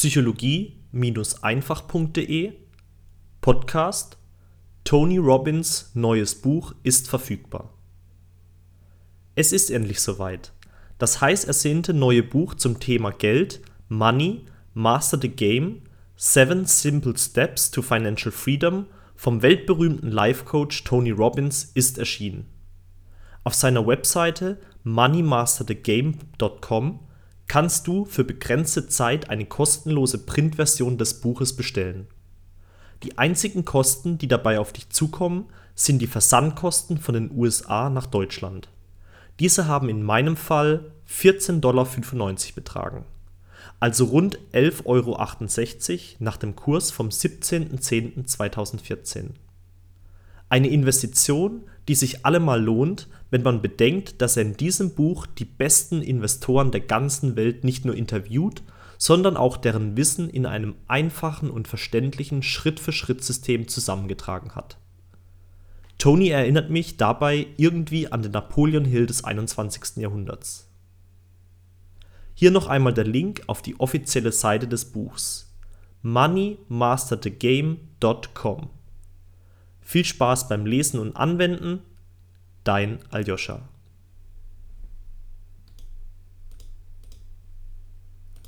psychologie-einfach.de Podcast Tony Robbins neues Buch ist verfügbar. Es ist endlich soweit. Das heiß ersehnte neue Buch zum Thema Geld, Money, Master the Game, Seven Simple Steps to Financial Freedom vom weltberühmten Life-Coach Tony Robbins ist erschienen. Auf seiner Webseite moneymasterthegame.com kannst du für begrenzte Zeit eine kostenlose Printversion des Buches bestellen. Die einzigen Kosten, die dabei auf dich zukommen, sind die Versandkosten von den USA nach Deutschland. Diese haben in meinem Fall 14,95 Dollar betragen, also rund 11,68 Euro nach dem Kurs vom 17.10.2014. Eine Investition, die sich allemal lohnt, wenn man bedenkt, dass er in diesem Buch die besten Investoren der ganzen Welt nicht nur interviewt, sondern auch deren Wissen in einem einfachen und verständlichen Schritt-für-Schritt-System zusammengetragen hat. Tony erinnert mich dabei irgendwie an den Napoleon Hill des 21. Jahrhunderts. Hier noch einmal der Link auf die offizielle Seite des Buchs moneymasterthegame.com. Viel Spaß beim Lesen und Anwenden, dein Aljoscha.